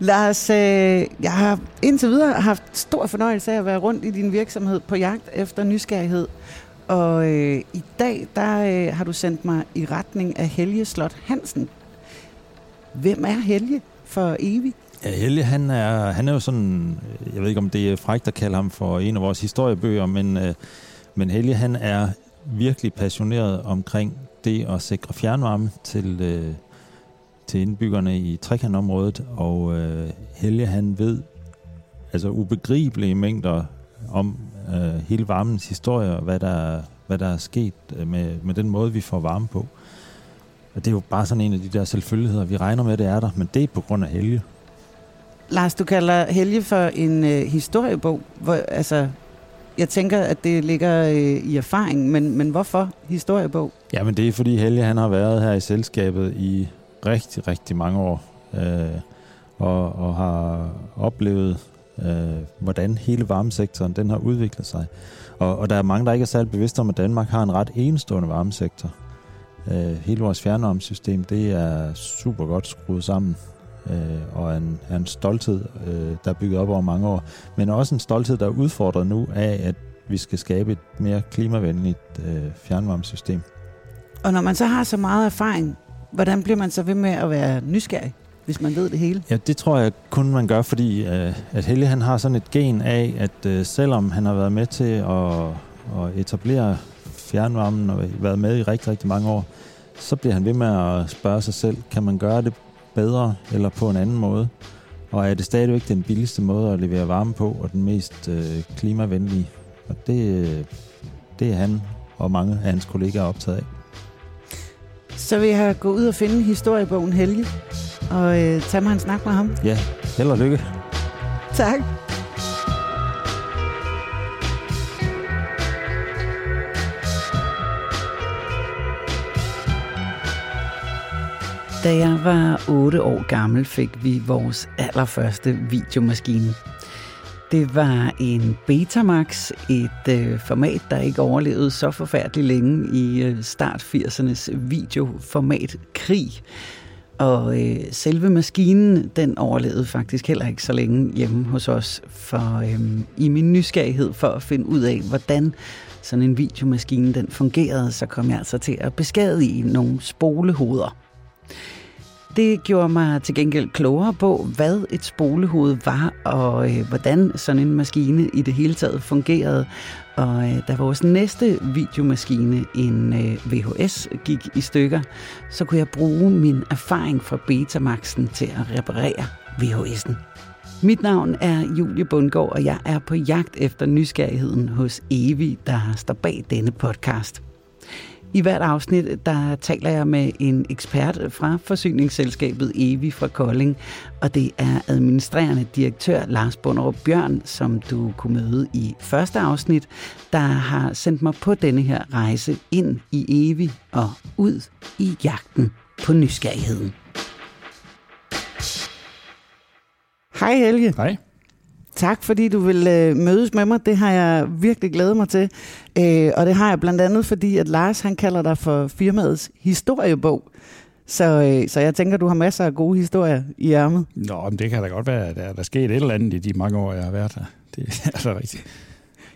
Lars, øh, jeg har indtil videre haft stor fornøjelse af at være rundt i din virksomhed på jagt efter nysgerrighed. Og øh, i dag der øh, har du sendt mig i retning af Helge Slot Hansen. Hvem er Helge for evigt? Ja, Helge, han er, han er jo sådan, øh, jeg ved ikke om det er frækt at kalde ham for en af vores historiebøger, men, øh, men Helge, han er virkelig passioneret omkring det at sikre fjernvarme til, øh, til indbyggerne i trekantområdet, og øh, Helge, han ved altså ubegribelige mængder om øh, hele varmens historie, og hvad der, hvad der er sket med, med den måde, vi får varme på. Og det er jo bare sådan en af de der selvfølgeligheder, vi regner med, det er der, men det er på grund af Helge. Lars, du kalder Helge for en øh, historiebog. Hvor, altså, jeg tænker, at det ligger øh, i erfaring, men, men hvorfor historiebog? Jamen det er fordi Helge han har været her i selskabet i rigtig, rigtig mange år, øh, og, og har oplevet, øh, hvordan hele varmesektoren den har udviklet sig. Og, og der er mange, der ikke er særlig bevidste om, at Danmark har en ret enestående varmesektor. Øh, hele vores fjernvarmesystem, det er super godt skruet sammen øh, og en, en stolthed, øh, der er bygget op over mange år, men også en stolthed, der er udfordret nu af, at vi skal skabe et mere klimavenligt øh, fjernvarmesystem. Og når man så har så meget erfaring, hvordan bliver man så ved med at være nysgerrig, hvis man ved det hele? Ja, det tror jeg kun man gør, fordi øh, at Helge han har sådan et gen af, at øh, selvom han har været med til at, at etablere fjernvarmen og været med i rigtig, rigtig mange år, så bliver han ved med at spørge sig selv, kan man gøre det bedre eller på en anden måde? Og er det stadigvæk den billigste måde at levere varme på, og den mest øh, klimavenlige? Og det, øh, det er han og mange af hans kollegaer optaget af. Så vil jeg gå ud og finde historiebogen Helge, og øh, tage mig en snak med ham. Ja, held og lykke. Tak. Da jeg var 8 år gammel, fik vi vores allerførste videomaskine. Det var en Betamax, et øh, format, der ikke overlevede så forfærdeligt længe i øh, start 80'ernes videoformat krig. Og øh, selve maskinen, den overlevede faktisk heller ikke så længe hjemme hos os. For øh, i min nysgerrighed for at finde ud af, hvordan sådan en videomaskine den fungerede, så kom jeg altså til at beskadige nogle spolehoveder. Det gjorde mig til gengæld klogere på, hvad et spolehoved var, og øh, hvordan sådan en maskine i det hele taget fungerede. Og øh, da vores næste videomaskine, en øh, VHS, gik i stykker, så kunne jeg bruge min erfaring fra Betamaxen til at reparere VHS'en. Mit navn er Julie Bundgaard, og jeg er på jagt efter nysgerrigheden hos Evi, der står bag denne podcast. I hvert afsnit, der taler jeg med en ekspert fra forsyningsselskabet Evi fra Kolding, og det er administrerende direktør Lars Bunderup Bjørn, som du kunne møde i første afsnit, der har sendt mig på denne her rejse ind i Evi og ud i jagten på nysgerrigheden. Hej Helge. Hej. Tak fordi du vil øh, mødes med mig. Det har jeg virkelig glædet mig til. Øh, og det har jeg blandt andet, fordi at Lars han kalder dig for firmaets historiebog. Så, øh, så jeg tænker, du har masser af gode historier i ærmet. Nå, men det kan da godt være, at der, der sket et eller andet i de mange år, jeg har været her. Det er altså rigtigt.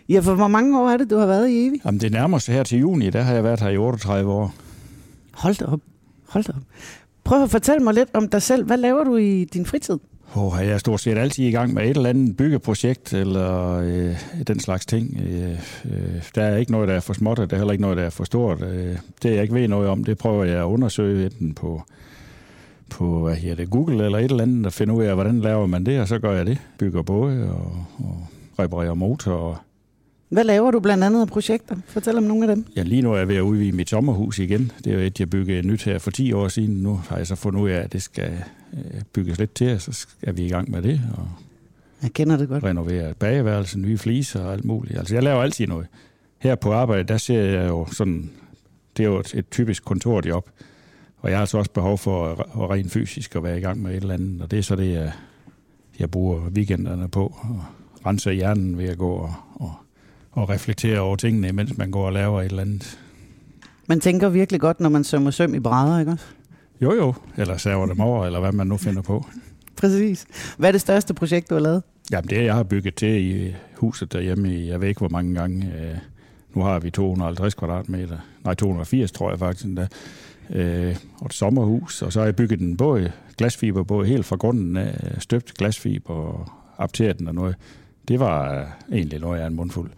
Ja, for hvor mange år er det, du har været i Evi? Jamen, det nærmer sig her til juni, der har jeg været her i 38 år. Hold da op. Hold da op. Prøv at fortælle mig lidt om dig selv. Hvad laver du i din fritid? Oh, jeg er stort set altid i gang med et eller andet byggeprojekt eller øh, den slags ting. Øh, øh, der er ikke noget, der er for småt, og der er heller ikke noget, der er for stort. Øh, det jeg ikke ved noget om, det prøver jeg at undersøge enten på, på hvad her det, Google eller et eller andet, og finde ud af, hvordan laver man det, og så gør jeg det. Bygger både og, og reparerer motor og hvad laver du blandt andet af projekter? Fortæl om nogle af dem. Ja, lige nu er jeg ved at udvide mit sommerhus igen. Det er jo et, jeg byggede nyt her for 10 år siden. Nu har jeg så fundet ud af, at det skal øh, bygges lidt til, og så skal vi i gang med det. Og jeg kender det godt. Renovere bageværelse, nye fliser og alt muligt. Altså, jeg laver altid noget. Her på arbejde, der ser jeg jo sådan... Det er jo et, et typisk kontorjob. Og jeg har altså også behov for at, at rent fysisk at være i gang med et eller andet. Og det er så det, jeg, jeg bruger weekenderne på. Og rense hjernen ved at gå og, og reflektere over tingene, mens man går og laver et eller andet. Man tænker virkelig godt, når man sømmer søm i brædder, ikke også? Jo, jo. Eller saver dem over, eller hvad man nu finder på. præcis. Hvad er det største projekt, du har lavet? Jamen, det jeg har bygget til i huset derhjemme i, jeg ved ikke hvor mange gange. Øh, nu har vi 250 kvadratmeter. Nej, 280 tror jeg faktisk endda. Øh, og et sommerhus. Og så har jeg bygget en både glasfiber, både helt fra grunden af støbt glasfiber og apteret den og noget. Det var øh, egentlig noget af en mundfuld.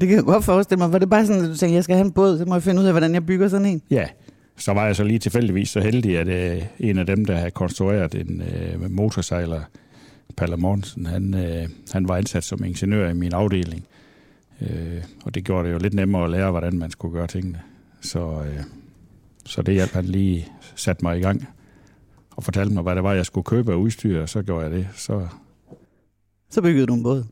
Det kan jeg godt forestille mig. Var det bare sådan, at du tænkte, jeg skal have en båd, så må jeg finde ud af, hvordan jeg bygger sådan en? Ja, så var jeg så lige tilfældigvis så heldig, at øh, en af dem, der havde konstrueret en øh, motorsejler, Palle Mortensen, han, øh, han var ansat som ingeniør i min afdeling. Øh, og det gjorde det jo lidt nemmere at lære, hvordan man skulle gøre tingene. Så, øh, så det hjalp han lige sat mig i gang og fortalte mig, hvad det var, jeg skulle købe af udstyr, og så gjorde jeg det. Så, Så byggede du en båd?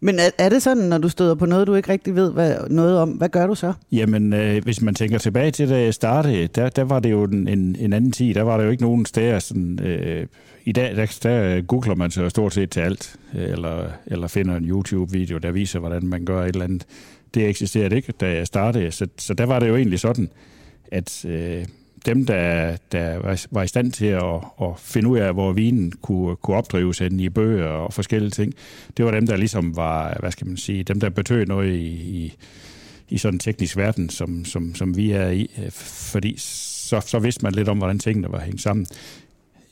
Men er, er det sådan, når du støder på noget, du ikke rigtig ved hvad, noget om, hvad gør du så? Jamen, øh, hvis man tænker tilbage til, da jeg startede, der, der var det jo en, en, en anden tid. Der var der jo ikke nogen steder sådan... Øh, I dag, der, der googler man så stort set til alt, øh, eller, eller finder en YouTube-video, der viser, hvordan man gør et eller andet. Det eksisterede ikke, da jeg startede. Så, så der var det jo egentlig sådan, at øh, dem, der, der var, i stand til at, at finde ud af, hvor vinen kunne, kunne opdrives hen i bøger og forskellige ting, det var dem, der ligesom var, hvad skal man sige, dem, der betød noget i, i, i sådan en teknisk verden, som, som, som vi er i, fordi så, så vidste man lidt om, hvordan tingene var hængt sammen.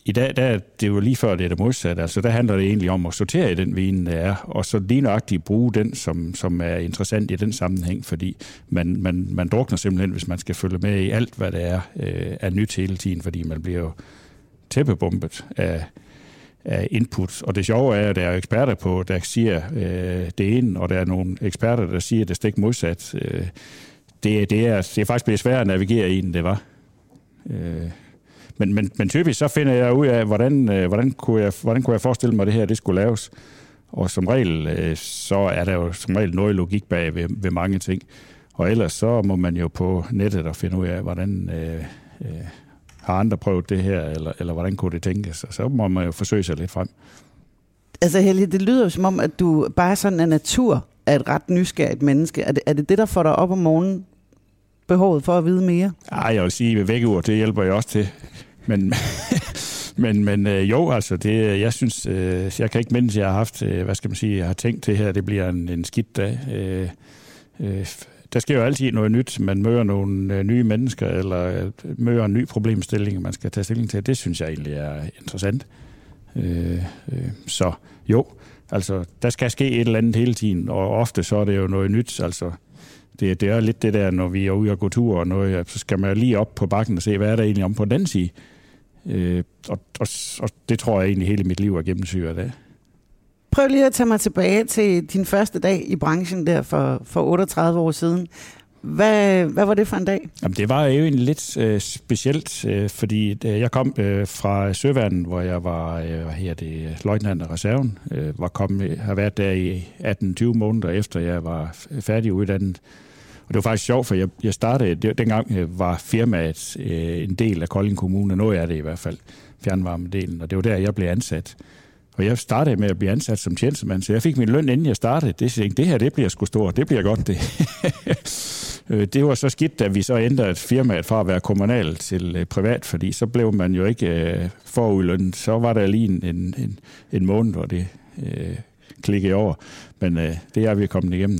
I dag der er det jo lige før det er det modsatte. Altså, der handler det egentlig om at sortere i den vin, der er, og så lige nøjagtigt bruge den, som, som er interessant i den sammenhæng, fordi man, man, man drukner simpelthen, hvis man skal følge med i alt, hvad der er øh, af nyt hele tiden, fordi man bliver jo tæppebombet af, af input. Og det sjove er, at der er eksperter på, der siger øh, det ene, og der er nogle eksperter, der siger det stik modsat. Øh, det, det, er, det er faktisk blevet sværere at navigere i, end det var. Øh, men, men, men typisk så finder jeg ud af, hvordan, øh, hvordan, kunne jeg, hvordan kunne jeg forestille mig, at det her det skulle laves. Og som regel, øh, så er der jo som regel noget logik bag ved, ved mange ting. Og ellers så må man jo på nettet og finde ud af, hvordan øh, øh, har andre prøvet det her, eller, eller hvordan kunne det tænkes. Og så må man jo forsøge sig lidt frem. Altså Helge, det lyder jo som om, at du bare sådan af natur er et ret nysgerrigt menneske. Er det, er det det, der får dig op om morgenen? Behovet for at vide mere? Ej, jeg vil sige, at vækkeur, det hjælper jeg også til. Men, men, men øh, jo, altså, det, jeg synes, øh, jeg kan ikke mindes, at jeg har haft, øh, hvad skal man sige, jeg har tænkt, det her, det bliver en, en skidt dag. Øh, øh, der sker jo altid noget nyt. Man møder nogle øh, nye mennesker, eller øh, møder en ny problemstilling, man skal tage stilling til. Det synes jeg egentlig er interessant. Øh, øh, så jo, altså, der skal ske et eller andet hele tiden, og ofte så er det jo noget nyt, altså det, det er lidt det der, når vi er ude og gå tur og noget, så skal man lige op på bakken og se, hvad er der egentlig om på den side. Øh, og, og, og det tror jeg egentlig hele mit liv er gennemsyret af. Prøv lige at tage mig tilbage til din første dag i branchen der for, for 38 år siden. Hvad, hvad var det for en dag? Jamen, det var jo egentlig lidt øh, specielt, øh, fordi øh, jeg kom øh, fra Søværden, hvor jeg var øh, her det, løjtnant af reserven, øh, var kommet, har været der i 18-20 måneder efter jeg var færdiguddannet. Og det var faktisk sjovt, for jeg, jeg startede, det, dengang øh, var firmaet øh, en del af Kolding Kommune, og nu er det i hvert fald, fjernvarmedelen, og det var der, jeg blev ansat. Og jeg startede med at blive ansat som tjenestemand, så jeg fik min løn, inden jeg startede. Det, jeg det her, det bliver sgu stort, det bliver godt, det. Øh, det var så skidt, da vi så ændrede firmaet fra at være kommunal til øh, privat, fordi så blev man jo ikke øh, forudlønnet. Så var der lige en, en, en måned, hvor det øh, klikkede over. Men øh, det er vi kommet igennem.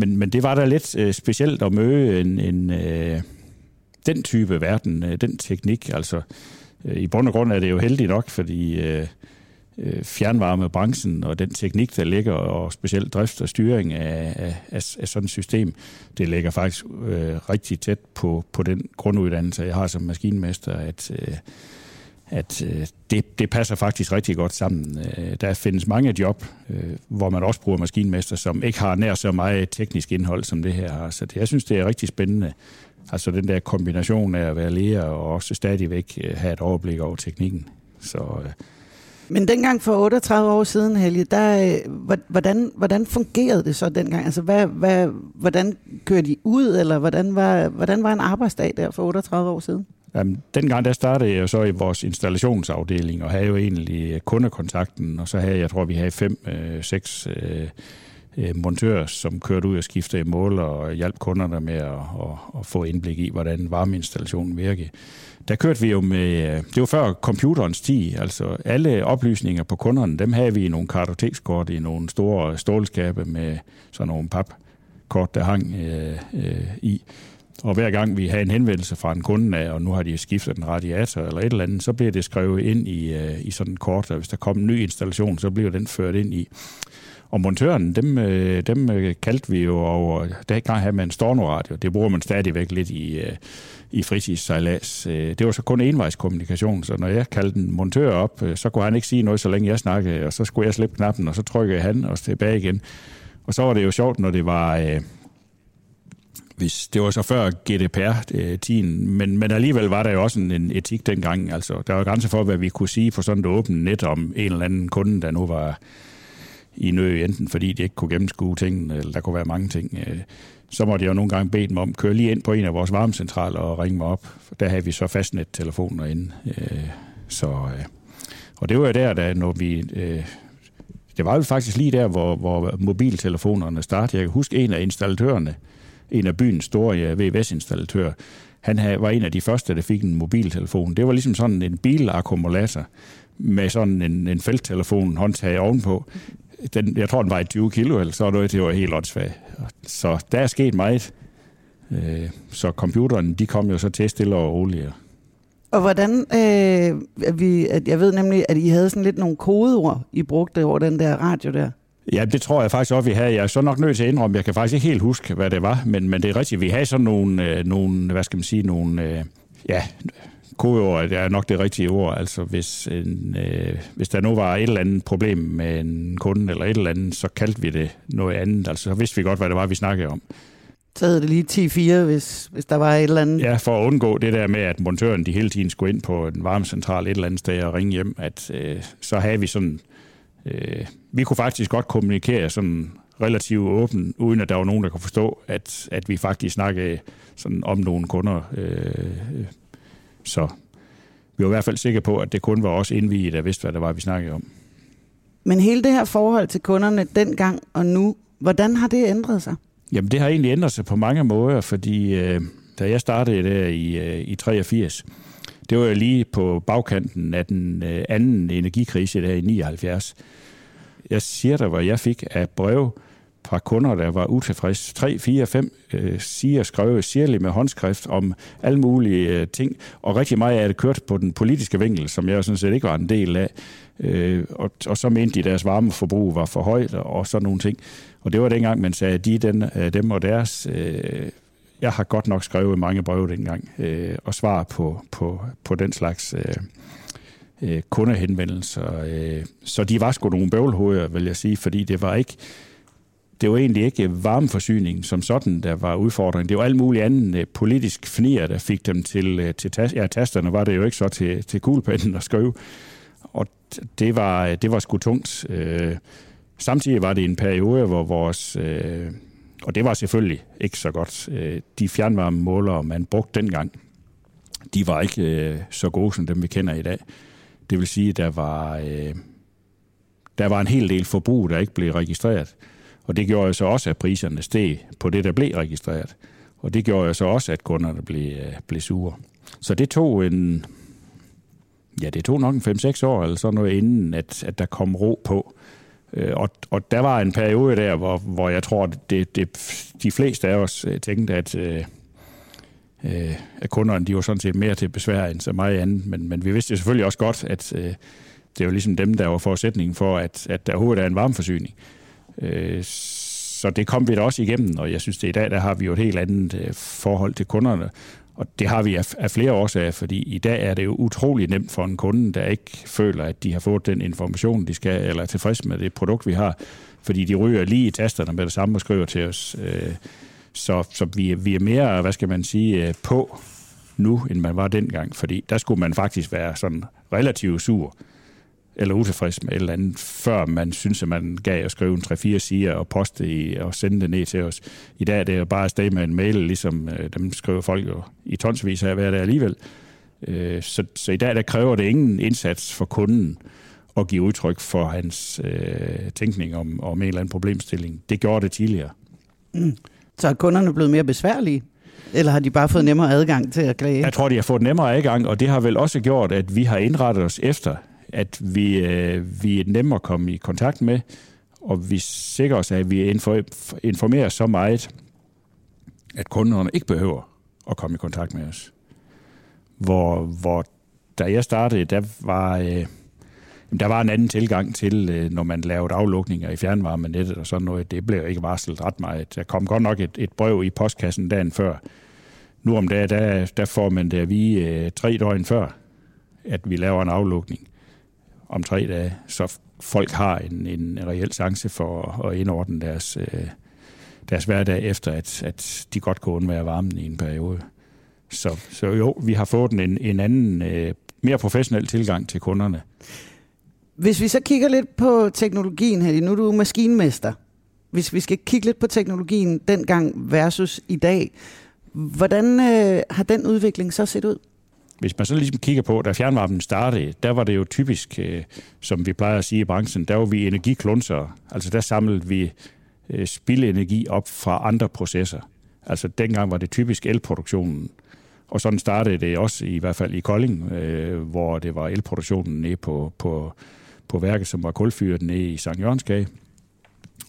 Men, men det var da lidt øh, specielt at møde en, en, øh, den type verden, øh, den teknik. Altså, øh, i bund og grund er det jo heldigt nok, fordi øh, øh, fjernvarmebranchen og den teknik, der ligger, og specielt drift og styring af, af, af, af sådan et system, det ligger faktisk øh, rigtig tæt på, på den grunduddannelse, jeg har som maskinmester, at, øh, at øh, det, det passer faktisk rigtig godt sammen. Øh, der findes mange job, øh, hvor man også bruger maskinmester, som ikke har nær så meget teknisk indhold, som det her har. Så det, jeg synes, det er rigtig spændende. Altså den der kombination af at være lærer og også stadigvæk øh, have et overblik over teknikken. Så øh, men dengang for 38 år siden, Helge, der, øh, hvordan, hvordan fungerede det så dengang? Altså, hvad, hvad, hvordan kørte de ud, eller hvordan var, hvordan var en arbejdsdag der for 38 år siden? Jamen, dengang der startede jeg så i vores installationsafdeling, og havde jo egentlig øh, kundekontakten, og så havde jeg, tror vi havde fem, øh, seks øh, øh, montører, som kørte ud og skiftede mål og hjalp kunderne med at, at, at få indblik i, hvordan varmeinstallationen virker. Der kørte vi jo med, øh, det var før computerens tid, altså alle oplysninger på kunderne, dem havde vi i nogle kartotekskort i nogle store stålskabe med sådan nogle papkort, der hang øh, øh, i. Og hver gang vi har en henvendelse fra en kunde af, og nu har de skiftet en radiator eller et eller andet, så bliver det skrevet ind i, øh, i sådan en kort, og hvis der kommer en ny installation, så bliver den ført ind i. Og montøren, dem, øh, dem øh, kaldte vi jo over, gang havde man en stornoradio, det bruger man stadigvæk lidt i, øh, i fritidssejlads. Øh, det var så kun envejskommunikation, så når jeg kaldte en montør op, så kunne han ikke sige noget, så længe jeg snakkede, og så skulle jeg slippe knappen, og så trykkede han os tilbage igen. Og så var det jo sjovt, når det var hvis det var så før GDPR-tiden, øh, men, men alligevel var der jo også en, en etik dengang. Altså, der var grænser for, hvad vi kunne sige på sådan et åbent net om en eller anden kunde, der nu var i nø, enten fordi de ikke kunne gennemskue tingene, eller der kunne være mange ting. Øh, så måtte jeg jo nogle gange bede dem om, køre lige ind på en af vores varmecentraler og ringe mig op. Der havde vi så fastnet-telefoner inde. Øh, så, og det var jo der, da, når vi... Det var jo faktisk lige der, hvor, hvor mobiltelefonerne startede. Jeg kan huske en af installatørerne, en af byens store VVS-installatører, han var en af de første, der fik en mobiltelefon. Det var ligesom sådan en bilakkumulator med sådan en, en felttelefon håndtag ovenpå. Den, jeg tror, den var i 20 kilo, eller så noget, det var helt åndssvagt. Så der er sket meget. Øh, så computeren, de kom jo så til stille og roligere. Og hvordan, øh, vi, at jeg ved nemlig, at I havde sådan lidt nogle kodeord, I brugte over den der radio der. Ja, det tror jeg faktisk også, vi havde. Jeg er så nok nødt til at indrømme, jeg kan faktisk ikke helt huske, hvad det var, men, men det er rigtigt. Vi havde sådan nogle, øh, nogle hvad skal man sige, nogle, øh, ja, kodeord det er nok det rigtige ord. Altså hvis, en, øh, hvis der nu var et eller andet problem med en kunde eller et eller andet, så kaldte vi det noget andet. Altså så vidste vi godt, hvad det var, vi snakkede om. Så hed det lige 10-4, hvis, hvis der var et eller andet? Ja, for at undgå det der med, at montøren de hele tiden skulle ind på en varmecentral et eller andet sted og ringe hjem, at øh, så havde vi sådan Øh, vi kunne faktisk godt kommunikere sådan relativt åben, uden at der var nogen, der kunne forstå, at, at vi faktisk snakkede sådan om nogle kunder. Øh, så vi var i hvert fald sikre på, at det kun var os indviget, der vidste, hvad det var, vi snakkede om. Men hele det her forhold til kunderne dengang og nu, hvordan har det ændret sig? Jamen, det har egentlig ændret sig på mange måder, fordi øh, da jeg startede der i, øh, i 83, det var jo lige på bagkanten af den øh, anden energikrise der i 79. Jeg siger dig, hvor jeg fik af brev fra kunder, der var utilfredse. 3, 4, 5 øh, siger skrev sirligt med håndskrift om alle mulige øh, ting, og rigtig meget af det kørt på den politiske vinkel, som jeg sådan set ikke var en del af. Øh, og, og så mente de, at deres varmeforbrug var for højt, og sådan nogle ting. Og det var dengang, man sagde, at de, den, øh, dem og deres øh, jeg har godt nok skrevet mange breve dengang øh, og svar på, på, på den slags øh, øh, kundehenvendelser. Øh, så de var sgu nogle bøvlhoveder, vil jeg sige, fordi det var ikke det var egentlig ikke varmeforsyningen som sådan, der var udfordringen. Det var alt muligt andet øh, politisk fnier, der fik dem til, øh, til tas- ja, tasterne var det jo ikke så til, til kuglepennen at skrive. Og det var, det var sgu tungt. Øh, samtidig var det en periode, hvor vores... Øh, og det var selvfølgelig ikke så godt. Øh, de fjernvarmemålere, man brugte dengang, de var ikke øh, så gode som dem, vi kender i dag. Det vil sige, at der var, øh, der var en hel del forbrug, der ikke blev registreret. Og det gjorde jo så også, at priserne steg på det, der blev registreret. Og det gjorde jo så også, at kunderne blev, øh, blev sure. Så det tog en, ja, det tog nok en 5-6 år, eller sådan noget, inden at, at der kom ro på. Øh, Øh, og, og der var en periode der, hvor, hvor jeg tror, at det, det, de fleste af os øh, tænkte, at, øh, øh, at kunderne de var sådan set mere til besvær end så meget andet. Men, men vi vidste selvfølgelig også godt, at øh, det var ligesom dem, der var forudsætningen for, at, at der overhovedet er en varmeforsyning. Øh, så det kom vi da også igennem, og jeg synes, det i dag, der har vi jo et helt andet øh, forhold til kunderne. Og det har vi af, af flere årsager, fordi i dag er det jo utrolig nemt for en kunde, der ikke føler, at de har fået den information, de skal, eller er tilfreds med det produkt, vi har, fordi de ryger lige i tasterne med det samme og skriver til os. Øh, så så vi, vi er mere, hvad skal man sige, øh, på nu, end man var dengang, fordi der skulle man faktisk være sådan relativt sur eller utilfreds med et eller andet, før man synes, at man gav at skrive en 3-4 sider og poste i, og sende det ned til os. I dag er det jo bare at med en mail, ligesom øh, dem skriver folk jo i tonsvis af hver dag alligevel. Øh, så, så i dag der kræver det ingen indsats for kunden at give udtryk for hans øh, tænkning om, om en eller anden problemstilling. Det gjorde det tidligere. Mm. Så er kunderne blevet mere besværlige? Eller har de bare fået nemmere adgang til at klage? Jeg tror, de har fået nemmere adgang, og det har vel også gjort, at vi har indrettet os efter, at vi, øh, vi er nemme at komme i kontakt med, og vi sikrer os, at vi informerer så meget, at kunderne ikke behøver at komme i kontakt med os. Hvor, hvor da jeg startede, der var, øh, der var en anden tilgang til, øh, når man lavede aflukninger i fjernvarmenettet og sådan noget. Det blev ikke varslet ret meget. Der kom godt nok et, et brev i postkassen dagen før. Nu om dagen, der, der får man det at vide øh, tre døgn før, at vi laver en aflukning om tre dage, så folk har en, en reel chance for at indordne deres, øh, deres hverdag efter, at, at de godt kunne undvære varmen i en periode. Så, så jo, vi har fået en, en anden, øh, mere professionel tilgang til kunderne. Hvis vi så kigger lidt på teknologien, her, nu er du maskinmester. Hvis vi skal kigge lidt på teknologien dengang versus i dag, hvordan øh, har den udvikling så set ud? Hvis man så ligesom kigger på, da fjernvarmen startede, der var det jo typisk, øh, som vi plejer at sige i branchen, der var vi energiklunser. Altså der samlede vi øh, spildenergi op fra andre processer. Altså dengang var det typisk elproduktionen. Og sådan startede det også i hvert fald i Kolding, øh, hvor det var elproduktionen nede på, på, på værket, som var kulfyret nede i Sankt Jørgenskage.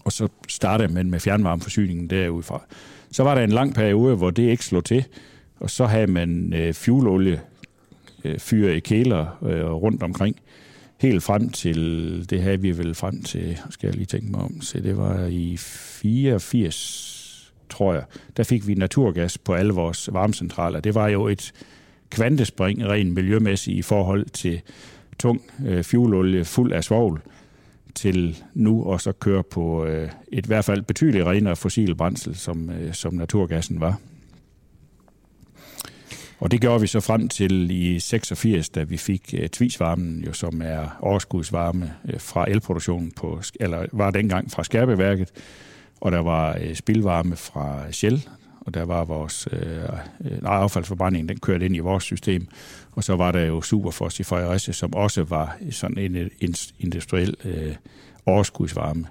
Og så startede man med fjernvarmeforsyningen derudfra. Så var der en lang periode, hvor det ikke slog til, og så havde man øh, fuelolie øh, fyre i kæler øh, rundt omkring. Helt frem til, det havde vi vel frem til, skal jeg lige tænke mig om, så det var i 84, tror jeg, der fik vi naturgas på alle vores varmecentraler. Det var jo et kvantespring rent miljømæssigt i forhold til tung øh, fuelolie fuld af svovl til nu og så køre på øh, et i hvert fald betydeligt renere fossil brændsel, som, øh, som naturgassen var. Og det gjorde vi så frem til i 86, da vi fik øh, tvisvarmen, jo, som er overskudsvarme øh, fra elproduktionen, på, eller var dengang fra Skærbeværket, og der var øh, spildvarme fra Shell, og der var vores uh, affaldsforbrænding, den kørte ind i vores system. Og så var der jo Superfos i Fredericia, som også var sådan en, en industriel øh, overskudsvarme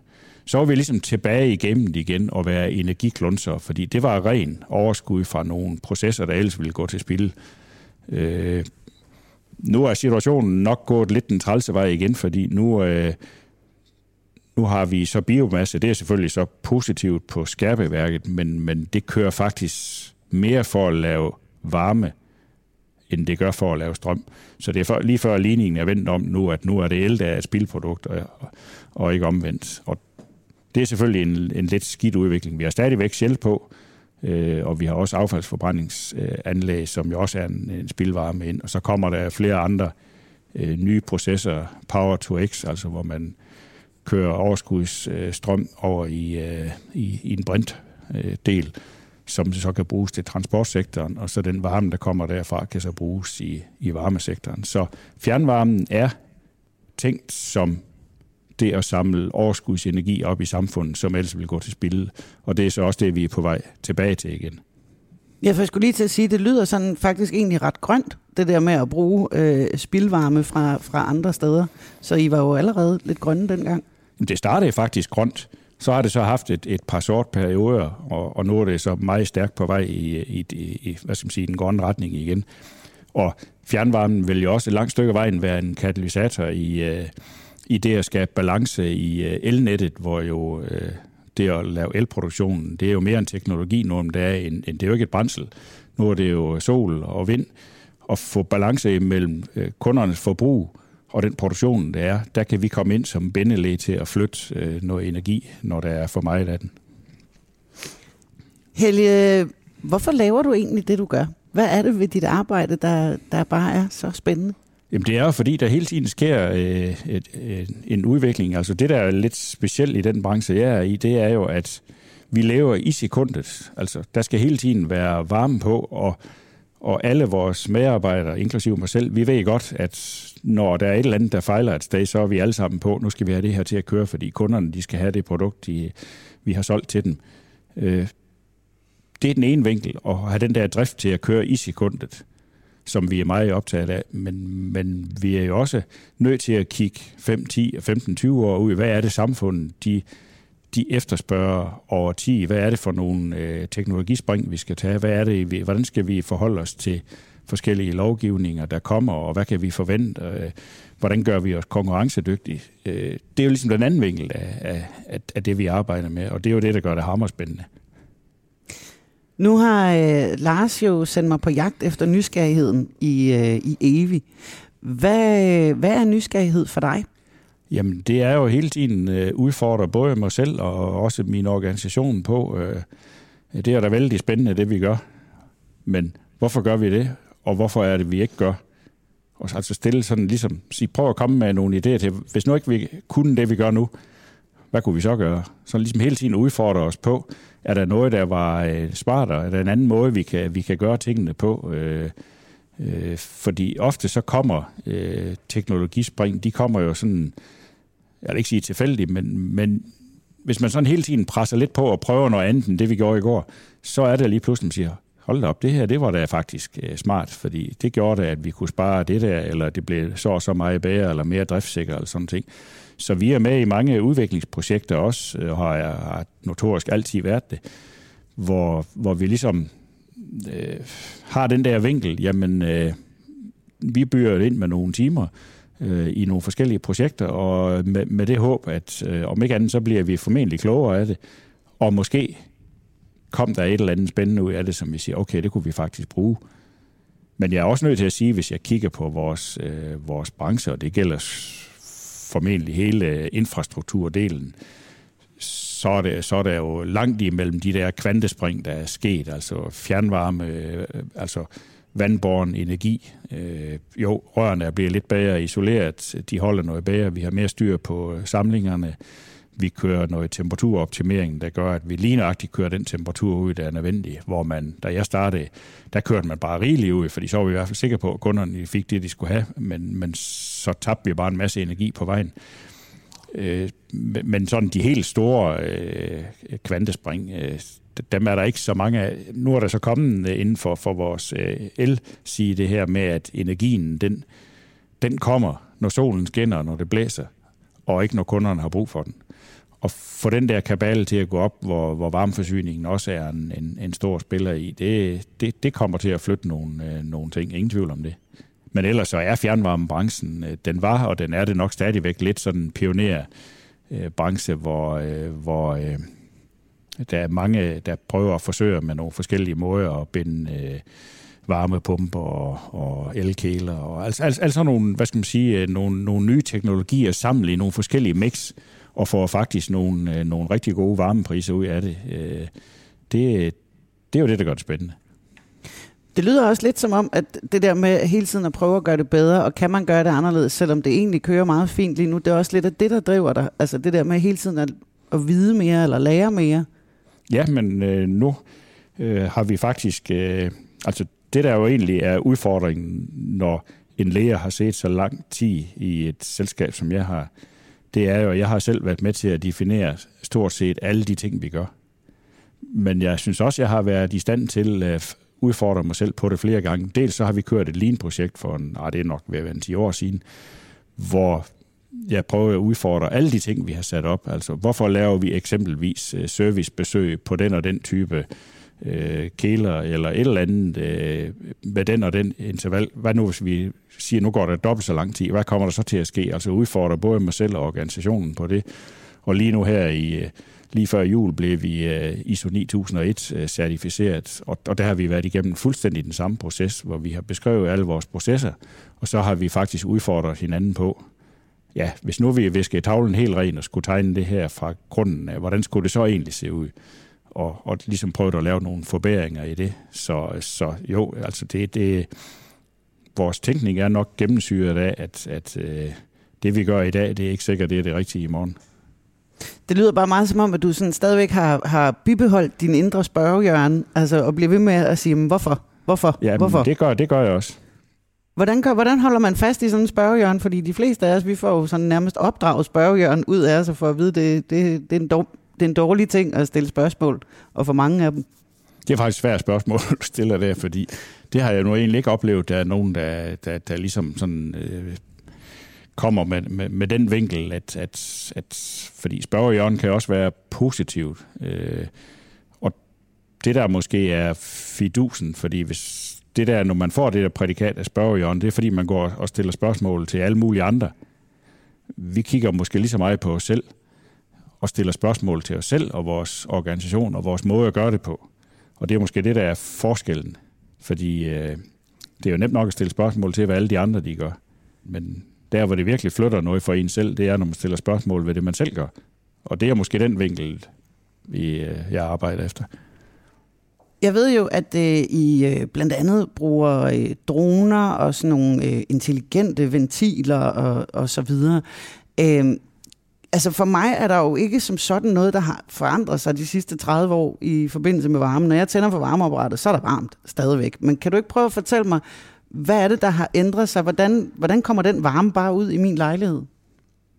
så var vi ligesom tilbage igennem igen og være energiklunser, fordi det var ren overskud fra nogle processer, der ellers ville gå til spil. Øh, nu er situationen nok gået lidt den trælse vej igen, fordi nu, øh, nu har vi så biomasse. Det er selvfølgelig så positivt på skærpeværket, men, men det kører faktisk mere for at lave varme, end det gør for at lave strøm. Så det er for, lige før ligningen er vendt om nu, at nu er det el, der er et spildprodukt, og, og ikke omvendt. Og det er selvfølgelig en, en lidt skidt udvikling. Vi har stadigvæk sjæl på, øh, og vi har også affaldsforbrændingsanlæg, som jo også er en, en spildvarme ind. Og så kommer der flere andre øh, nye processer, Power to X, altså hvor man kører overskudsstrøm over i, øh, i, i en brintdel, øh, som så kan bruges til transportsektoren, og så den varme, der kommer derfra, kan så bruges i, i varmesektoren. Så fjernvarmen er tænkt som det at samle overskudsenergi op i samfundet, som ellers vil gå til spil. Og det er så også det, vi er på vej tilbage til igen. Ja, for jeg skulle lige til at sige, det lyder sådan faktisk egentlig ret grønt, det der med at bruge øh, spildvarme fra, fra andre steder. Så I var jo allerede lidt grønne dengang. Det startede faktisk grønt. Så har det så haft et, et par sort perioder, og, og nu er det så meget stærkt på vej i, i, i hvad skal man sige, den grønne retning igen. Og fjernvarmen vil jo også et langt stykke af vejen være en katalysator i, øh, i det at skabe balance i øh, elnettet, hvor jo øh, det at lave elproduktionen, det er jo mere en teknologi nu, det er, en, end det er jo ikke et brændsel. Nu er det jo sol og vind. Og få balance mellem øh, kundernes forbrug og den produktion, der er, der kan vi komme ind som bindelæge til at flytte øh, noget energi, når der er for meget af den. Helge, hvorfor laver du egentlig det, du gør? Hvad er det ved dit arbejde, der, der bare er så spændende? Jamen det er jo fordi, der hele tiden sker øh, et, et, en udvikling. Altså det, der er lidt specielt i den branche, jeg er i, det er jo, at vi lever i sekundet. Altså der skal hele tiden være varme på, og, og alle vores medarbejdere, inklusive mig selv, vi ved godt, at når der er et eller andet, der fejler et sted, så er vi alle sammen på, nu skal vi have det her til at køre, fordi kunderne de skal have det produkt, de, vi har solgt til dem. Øh, det er den ene vinkel, at have den der drift til at køre i sekundet som vi er meget optaget af. Men, men vi er jo også nødt til at kigge 5, 10, 15, 20 år ud. Hvad er det samfundet, de, de efterspørger over 10? Hvad er det for nogle øh, teknologispring, vi skal tage? Hvad er det, hvordan skal vi forholde os til forskellige lovgivninger, der kommer, og hvad kan vi forvente? Øh, hvordan gør vi os konkurrencedygtige? Øh, det er jo ligesom den anden vinkel af, af, af det, vi arbejder med, og det er jo det, der gør det hammerspændende. Nu har øh, Lars jo sendt mig på jagt efter nysgerrigheden i, øh, i Evi. Hvad, hvad er nysgerrighed for dig? Jamen, det er jo hele tiden øh, udfordrer både mig selv og også min organisation på. Øh, det er da vældig spændende, det vi gør. Men hvorfor gør vi det? Og hvorfor er det, vi ikke gør? Og så altså stille sådan ligesom, sige, prøv at komme med nogle idéer til, hvis nu ikke vi kunne det, vi gør nu, hvad kunne vi så gøre? Så ligesom hele tiden udfordrer os på, er der noget, der var øh, smartere? Er der en anden måde, vi kan, vi kan gøre tingene på? Øh, øh, fordi ofte så kommer øh, teknologispring, de kommer jo sådan, jeg vil ikke sige tilfældigt, men, men hvis man sådan hele tiden presser lidt på og prøver noget andet end det, vi gjorde i går, så er det lige pludselig, man siger, hold da op, det her, det var da faktisk øh, smart, fordi det gjorde da, at vi kunne spare det der, eller det blev så og så meget bedre, eller mere driftsikker, eller sådan ting. Så vi er med i mange udviklingsprojekter også, og har, har notorisk altid været det, hvor, hvor vi ligesom øh, har den der vinkel, jamen øh, vi byder ind med nogle timer øh, i nogle forskellige projekter, og med, med det håb, at øh, om ikke andet, så bliver vi formentlig klogere af det, og måske kom der et eller andet spændende ud af det, som vi siger, okay, det kunne vi faktisk bruge. Men jeg er også nødt til at sige, hvis jeg kigger på vores, øh, vores branche, og det gælder formentlig hele øh, infrastrukturdelen, så er, det, så er der jo langt imellem de der kvantespring, der er sket, altså fjernvarme, øh, altså vandborgen energi. Øh, jo, rørene bliver lidt bedre isoleret, de holder noget bedre, vi har mere styr på øh, samlingerne, vi kører noget temperaturoptimering, der gør, at vi lige nøjagtigt kører den temperatur ud, der er nødvendig. Hvor man, da jeg startede, der kørte man bare rigeligt ud, fordi så var vi i hvert fald sikre på, at kunderne fik det, de skulle have, men, men så tabte vi bare en masse energi på vejen. Øh, men sådan de helt store øh, kvantespring, øh, dem er der ikke så mange af. Nu er der så kommet øh, inden for, for vores øh, el-sige det her med, at energien, den, den kommer, når solen skinner, når det blæser, og ikke når kunderne har brug for den at få den der kabale til at gå op, hvor, hvor varmeforsyningen også er en, en, en stor spiller i, det, det, det kommer til at flytte nogle, øh, nogle ting. Ingen tvivl om det. Men ellers så er fjernvarmebranchen, øh, den var, og den er det nok stadigvæk lidt sådan en pionerbranche, øh, hvor, øh, hvor øh, der er mange, der prøver at forsøge med nogle forskellige måder at binde øh, varmepumper og, og elkæler, og altså, altså, altså nogle, hvad skal man sige, øh, nogle, nogle nye teknologier sammen i nogle forskellige mix, og får faktisk nogle, øh, nogle rigtig gode varmepriser ud af det. Øh, det. Det er jo det, der gør det spændende. Det lyder også lidt som om, at det der med hele tiden at prøve at gøre det bedre, og kan man gøre det anderledes, selvom det egentlig kører meget fint lige nu, det er også lidt af det, der driver dig. Altså det der med hele tiden at, at vide mere eller lære mere. Ja, men øh, nu øh, har vi faktisk... Øh, altså det der jo egentlig er udfordringen, når en læger har set så lang tid i et selskab, som jeg har, det er jo, at jeg har selv været med til at definere stort set alle de ting, vi gør. Men jeg synes også, jeg har været i stand til øh, at udfordre mig selv på det flere gange. Dels så har vi kørt et lean-projekt for en, ah, det er nok ved at være 10 år siden, hvor jeg prøver at udfordre alle de ting, vi har sat op. Altså, hvorfor laver vi eksempelvis øh, servicebesøg på den og den type øh, kæler eller et eller andet øh, med den og den interval. Hvad nu, hvis vi siger, nu går der dobbelt så lang tid? Hvad kommer der så til at ske? Altså udfordrer både mig selv og organisationen på det. Og lige nu her i øh, lige før jul blev vi øh, ISO 9001-certificeret, øh, og, og der har vi været igennem fuldstændig den samme proces, hvor vi har beskrevet alle vores processer, og så har vi faktisk udfordret hinanden på, ja, hvis nu vi viskede tavlen helt ren og skulle tegne det her fra grunden af, hvordan skulle det så egentlig se ud? Og, og ligesom prøvet at lave nogle forbedringer i det. Så, så jo, altså det, det, vores tænkning er nok gennemsyret af, at, at øh, det vi gør i dag, det er ikke sikkert, det er det rigtige i morgen. Det lyder bare meget som om, at du sådan stadigvæk har, har bibeholdt din indre spørgehjørne, altså og bliver ved med at sige, hvorfor? Hvorfor? Ja, hvorfor? det gør, det gør jeg også. Hvordan, gør, hvordan holder man fast i sådan en spørgehjørne? Fordi de fleste af os, vi får jo sådan nærmest opdraget spørgehjørne ud af os, for at vide, det, det, det er en dum, det er en dårlig ting at stille spørgsmål, og for mange af dem. Det er faktisk svært spørgsmål, du stiller der, fordi det har jeg nu egentlig ikke oplevet, der er nogen, der, der, der ligesom sådan, øh, kommer med, med, med den vinkel, at, at, at fordi spørgejørgen kan også være positivt. Øh, og det der måske er fidusen, fordi hvis det der, når man får det der prædikat af spørgejørgen, det er fordi, man går og stiller spørgsmål til alle mulige andre. Vi kigger måske lige så meget på os selv, og stiller spørgsmål til os selv og vores organisation og vores måde at gøre det på. Og det er måske det, der er forskellen. Fordi øh, det er jo nemt nok at stille spørgsmål til, hvad alle de andre de gør. Men der, hvor det virkelig flytter noget for en selv, det er, når man stiller spørgsmål ved det, man selv gør. Og det er måske den vinkel, vi, øh, jeg arbejder efter. Jeg ved jo, at øh, I øh, blandt andet bruger øh, droner og sådan nogle øh, intelligente ventiler og, og så videre. Øh, altså for mig er der jo ikke som sådan noget, der har forandret sig de sidste 30 år i forbindelse med varmen. Når jeg tænder for varmeapparatet, så er der varmt stadigvæk. Men kan du ikke prøve at fortælle mig, hvad er det, der har ændret sig? Hvordan, hvordan kommer den varme bare ud i min lejlighed?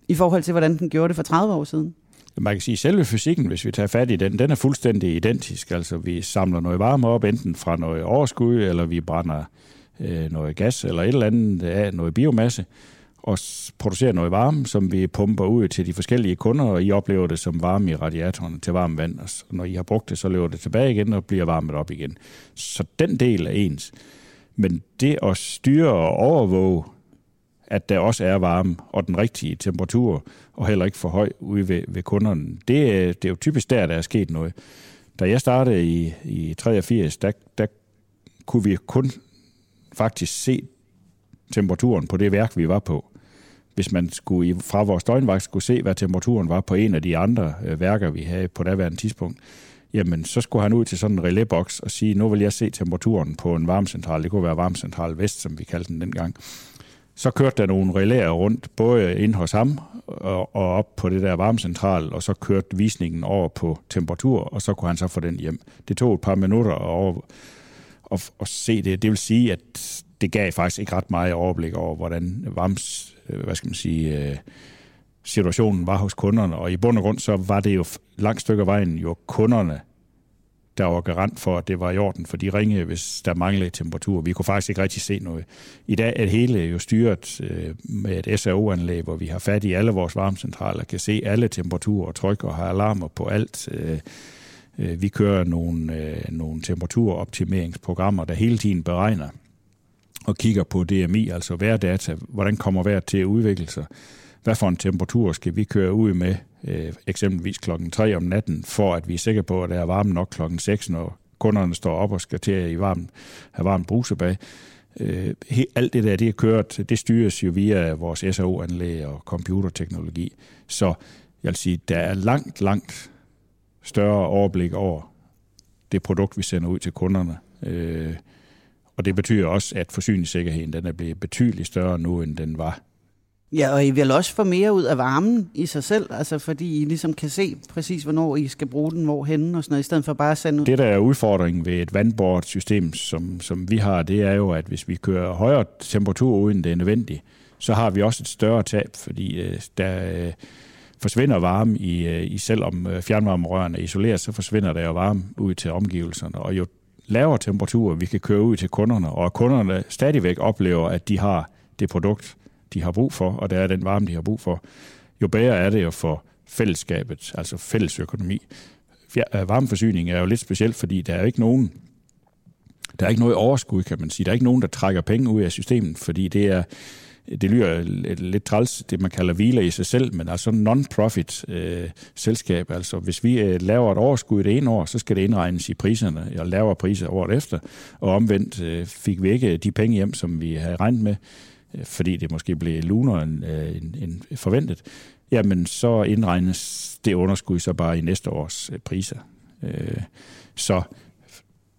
I forhold til, hvordan den gjorde det for 30 år siden? Man kan sige, at selve fysikken, hvis vi tager fat i den, den er fuldstændig identisk. Altså, vi samler noget varme op, enten fra noget overskud, eller vi brænder øh, noget gas, eller et eller andet af noget biomasse, og producerer noget varme, som vi pumper ud til de forskellige kunder, og I oplever det som varme i radiatoren til varmt vand. Og når I har brugt det, så løber det tilbage igen og bliver varmet op igen. Så den del er ens. Men det at styre og overvåge, at der også er varme og den rigtige temperatur, og heller ikke for høj ude ved, ved kunderne, det, det er jo typisk der, der er sket noget. Da jeg startede i, i 83, der, der kunne vi kun faktisk se temperaturen på det værk, vi var på. Hvis man skulle fra vores døgnvagt skulle se, hvad temperaturen var på en af de andre øh, værker, vi havde på daværende tidspunkt, jamen så skulle han ud til sådan en relæboks og sige, nu vil jeg se temperaturen på en varmecentral. Det kunne være varmecentral vest, som vi kaldte den dengang. Så kørte der nogle relæer rundt, både ind hos ham og, og op på det der varmecentral, og så kørte visningen over på temperatur, og så kunne han så få den hjem. Det tog et par minutter at, at, at se det. Det vil sige, at det gav faktisk ikke ret meget overblik over, hvordan varmes, Øh, hvad skal man sige, øh, situationen var hos kunderne, og i bund og grund så var det jo langt stykke af vejen jo kunderne, der var garant for, at det var i orden, for de ringede, hvis der manglede temperatur. Vi kunne faktisk ikke rigtig se noget. I dag er det hele jo styret øh, med et SAO-anlæg, hvor vi har fat i alle vores varmecentraler, kan se alle temperaturer og tryk og har alarmer på alt. Vi kører nogle, nogle temperaturoptimeringsprogrammer, der hele tiden beregner og kigger på DMI, altså værdata, hvordan kommer vejret til at udvikle sig hvad for en temperatur skal vi køre ud med, øh, eksempelvis klokken 3 om natten, for at vi er sikre på, at der er varme nok klokken 6, når kunderne står op og skal til at i varm, have varmt brusebag. Øh, alt det der, det er kørt, det styres jo via vores SAO-anlæg og computerteknologi. Så jeg vil sige, der er langt, langt større overblik over det produkt, vi sender ud til kunderne. Øh, og det betyder også, at forsyningssikkerheden den er blevet betydeligt større nu, end den var Ja, og I vil også få mere ud af varmen i sig selv, altså fordi I ligesom kan se præcis, hvornår I skal bruge den, hvorhenne og sådan noget, i stedet for bare at sende ud. Det, der er udfordringen ved et vandbort system, som, som vi har, det er jo, at hvis vi kører højere temperatur uden det er nødvendigt, så har vi også et større tab, fordi øh, der øh, forsvinder varme i, øh, i selvom øh, fjernvarmerørene er isoleret, så forsvinder der jo varme ud til omgivelserne, og jo lavere temperaturer vi kan køre ud til kunderne, og kunderne stadigvæk oplever, at de har det produkt, de har brug for, og der er den varme, de har brug for, jo bedre er det jo for fællesskabet, altså fælles økonomi. Øh, varmeforsyning er jo lidt specielt, fordi der er ikke nogen der er ikke noget overskud, kan man sige. Der er ikke nogen, der trækker penge ud af systemet, fordi det er, det lyder lidt træls, det man kalder hvile i sig selv, men altså non-profit øh, selskab. Altså hvis vi øh, laver et overskud det ene år, så skal det indregnes i priserne, og lavere priser året efter. Og omvendt øh, fik vi ikke de penge hjem, som vi havde regnet med, Øh, fordi det måske blev lunere end, øh, end, end forventet, jamen så indregnes det underskud så bare i næste års øh, priser. Øh, så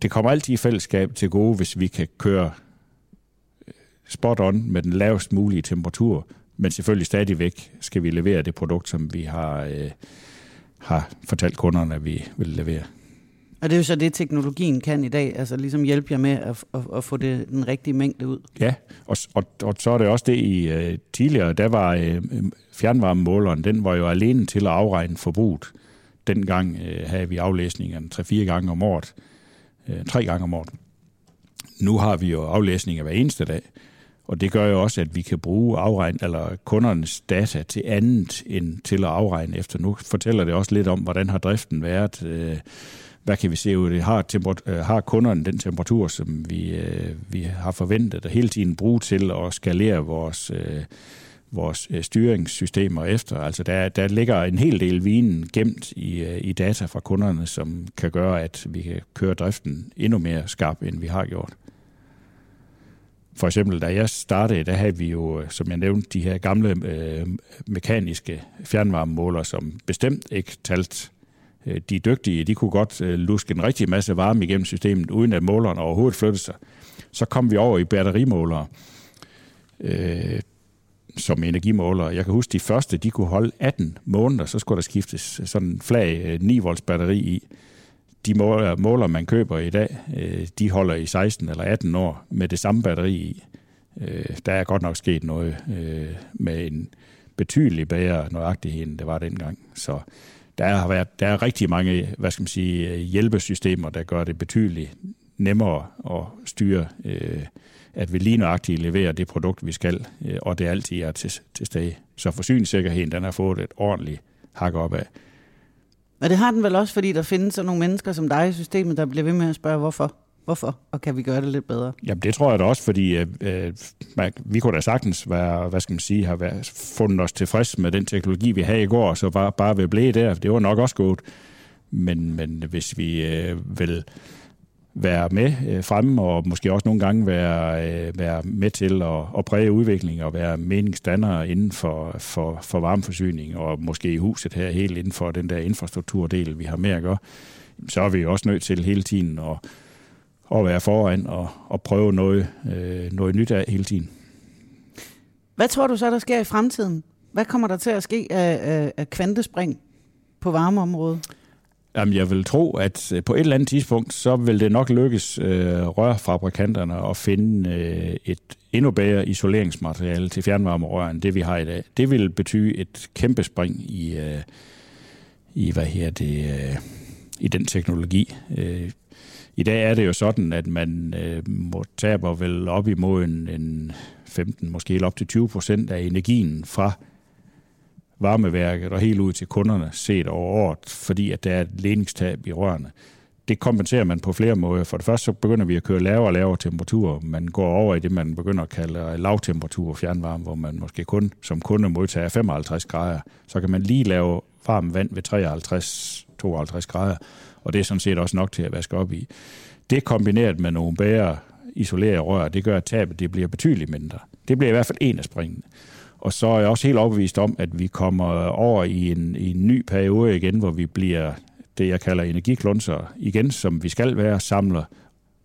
det kommer altid i fællesskab til gode, hvis vi kan køre spot on med den lavest mulige temperatur, men selvfølgelig stadigvæk skal vi levere det produkt, som vi har, øh, har fortalt kunderne, at vi vil levere. Og det er jo så det, teknologien kan i dag, altså ligesom hjælpe jer med at, at, at få det, den rigtige mængde ud. Ja, og, og, og så er det også det i uh, tidligere, der var uh, fjernvarmemåleren, den var jo alene til at afregne forbruget. Dengang uh, havde vi aflæsningerne tre-fire gange om året. øh, tre gange om året. Nu har vi jo aflæsninger hver eneste dag, og det gør jo også, at vi kan bruge afregn, eller kundernes data til andet end til at afregne efter. Nu fortæller det også lidt om, hvordan har driften været, øh, hvad kan vi se ud det? Har, øh, har kunderne den temperatur, som vi, øh, vi har forventet, at hele tiden bruge til at skalere vores, øh, vores øh, styringssystemer efter? Altså der, der ligger en hel del vinen gemt i, i data fra kunderne, som kan gøre, at vi kan køre driften endnu mere skarp, end vi har gjort. For eksempel, da jeg startede, der havde vi jo, som jeg nævnte, de her gamle øh, mekaniske fjernvarmemåler, som bestemt ikke talt. Øh, de dygtige, de kunne godt øh, luske en rigtig masse varme igennem systemet, uden at måleren overhovedet flyttede sig. Så kom vi over i batterimålere, øh, som energimålere. Jeg kan huske, de første, de kunne holde 18 måneder, så skulle der skiftes sådan en flag øh, 9 volts batteri i de måler, måler, man køber i dag, øh, de holder i 16 eller 18 år med det samme batteri i. Øh, der er godt nok sket noget øh, med en betydelig bedre nøjagtighed, end det var dengang. Så der har været, der er rigtig mange, hvad skal man sige, øh, hjælpesystemer, der gør det betydeligt nemmere at styre, øh, at vi lige nøjagtigt leverer det produkt, vi skal, øh, og det altid er til, til stede. Så forsyningssikkerheden, den har fået et ordentligt hak op af. Og det har den vel også, fordi der findes sådan nogle mennesker som dig i systemet, der bliver ved med at spørge, hvorfor? Hvorfor? Og kan vi gøre det lidt bedre? Jamen det tror jeg da også, fordi øh, øh vi kunne da sagtens være, hvad skal man sige, have været, fundet os tilfreds med den teknologi, vi havde i går, så bare, bare ved blive der. Det var nok også godt. Men, men hvis vi øh, vil være med øh, fremme, og måske også nogle gange være, øh, være med til at, at præge udvikling og være meningsdannere inden for, for, for varmeforsyning, og måske i huset her helt inden for den der infrastrukturdel, vi har med at gøre, så er vi også nødt til hele tiden at, at være foran og, og prøve noget, øh, noget nyt af hele tiden. Hvad tror du så, der sker i fremtiden? Hvad kommer der til at ske af, af, af kvantespring på varmeområdet? Jamen, jeg vil tro, at øh, på et eller andet tidspunkt, så vil det nok lykkes øh, rørfabrikanterne at finde øh, et endnu bedre isoleringsmateriale til fjernvarmerør, end det vi har i dag. Det vil betyde et kæmpe spring i, øh, i hvad her det, øh, i den teknologi. Øh, I dag er det jo sådan, at man øh, må taber vel op imod en, en 15, måske op til 20 procent af energien fra varmeværket og helt ud til kunderne set over året, fordi at der er et ledningstab i rørene. Det kompenserer man på flere måder. For det første så begynder vi at køre lavere og lavere temperaturer. Man går over i det, man begynder at kalde lavtemperatur fjernvarme, hvor man måske kun som kunde modtager 55 grader. Så kan man lige lave varmt vand ved 53-52 grader, og det er sådan set også nok til at vaske op i. Det kombineret med nogle bedre isolerede rør, det gør, at tabet det bliver betydeligt mindre. Det bliver i hvert fald en af springene. Og så er jeg også helt overbevist om, at vi kommer over i en, i en ny periode igen, hvor vi bliver det, jeg kalder energiklunser igen, som vi skal være, samler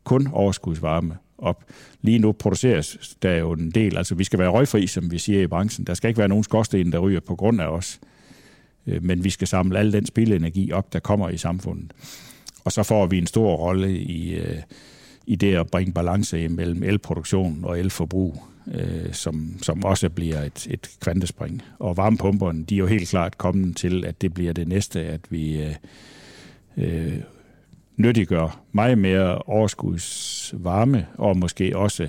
kun overskudsvarme op. Lige nu produceres der jo en del, altså vi skal være røgfri, som vi siger i branchen. Der skal ikke være nogen skorsten, der ryger på grund af os. Øh, men vi skal samle al den spildenergi op, der kommer i samfundet. Og så får vi en stor rolle i, øh, i det at bringe balance mellem elproduktion og elforbrug øh, som, som også bliver et, et kvantespring. Og varmepumperne, de er jo helt klart kommet til, at det bliver det næste, at vi øh, øh, nyttiggør meget mere overskudsvarme, og måske også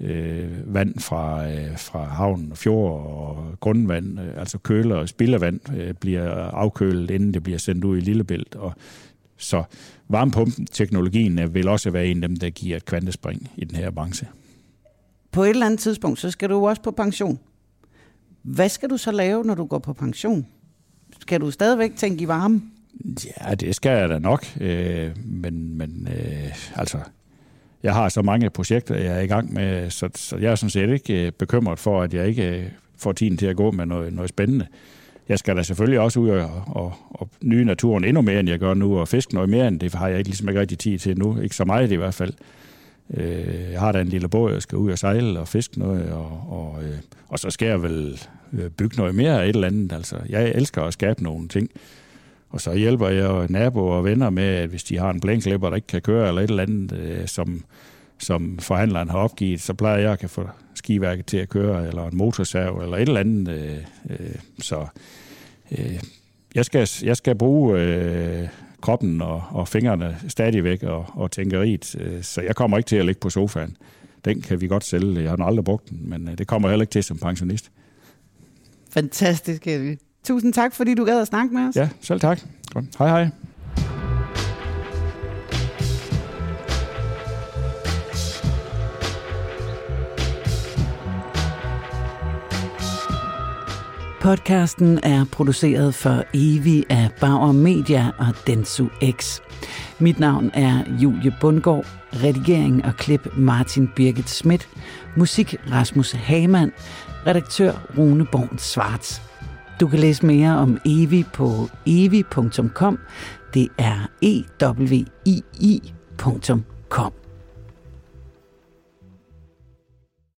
øh, vand fra, øh, fra havnen og fjord og grundvand, øh, altså køler og spildevand, øh, bliver afkølet, inden det bliver sendt ud i Lillebælt. Og så varmepumpen-teknologien vil også være en af dem, der giver et kvantespring i den her branche på et eller andet tidspunkt, så skal du også på pension. Hvad skal du så lave, når du går på pension? Skal du stadigvæk tænke i varme? Ja, det skal jeg da nok. Øh, men men øh, altså, jeg har så mange projekter, jeg er i gang med, så, så jeg er sådan set ikke øh, bekymret for, at jeg ikke øh, får tiden til at gå med noget, noget spændende. Jeg skal da selvfølgelig også ud og, og, og nyde naturen endnu mere, end jeg gør nu, og fiske noget mere, end det har jeg ikke, ligesom ikke rigtig tid til nu. Ikke så meget i hvert fald. Øh, jeg har da en lille båd, jeg skal ud og sejle og fiske noget, og, og, øh, og så skal jeg vel øh, bygge noget mere af et eller andet. Altså, jeg elsker at skabe nogle ting. Og så hjælper jeg naboer og venner med, at hvis de har en blænklipper, der ikke kan køre, eller et eller andet, øh, som, som forhandleren har opgivet, så plejer jeg at kan få skiværket til at køre, eller en motorsav, eller et eller andet. Øh, øh, så øh, jeg, skal, jeg skal bruge øh, kroppen og, og fingrene stadigvæk og, og tænkeriet. Øh, så jeg kommer ikke til at ligge på sofaen. Den kan vi godt sælge. Jeg har aldrig brugt den, men øh, det kommer heller ikke til som pensionist. Fantastisk, Elvi. Tusind tak, fordi du gad at snakke med os. Ja, selv tak. Godt. Hej hej. Podcasten er produceret for Evi af Bauer Media og Densu X. Mit navn er Julie Bundgaard, redigering og klip Martin Birgit Schmidt, musik Rasmus Hamann, redaktør Rune Born Svarts. Du kan læse mere om Evi på evi.com. Det er e w i .com.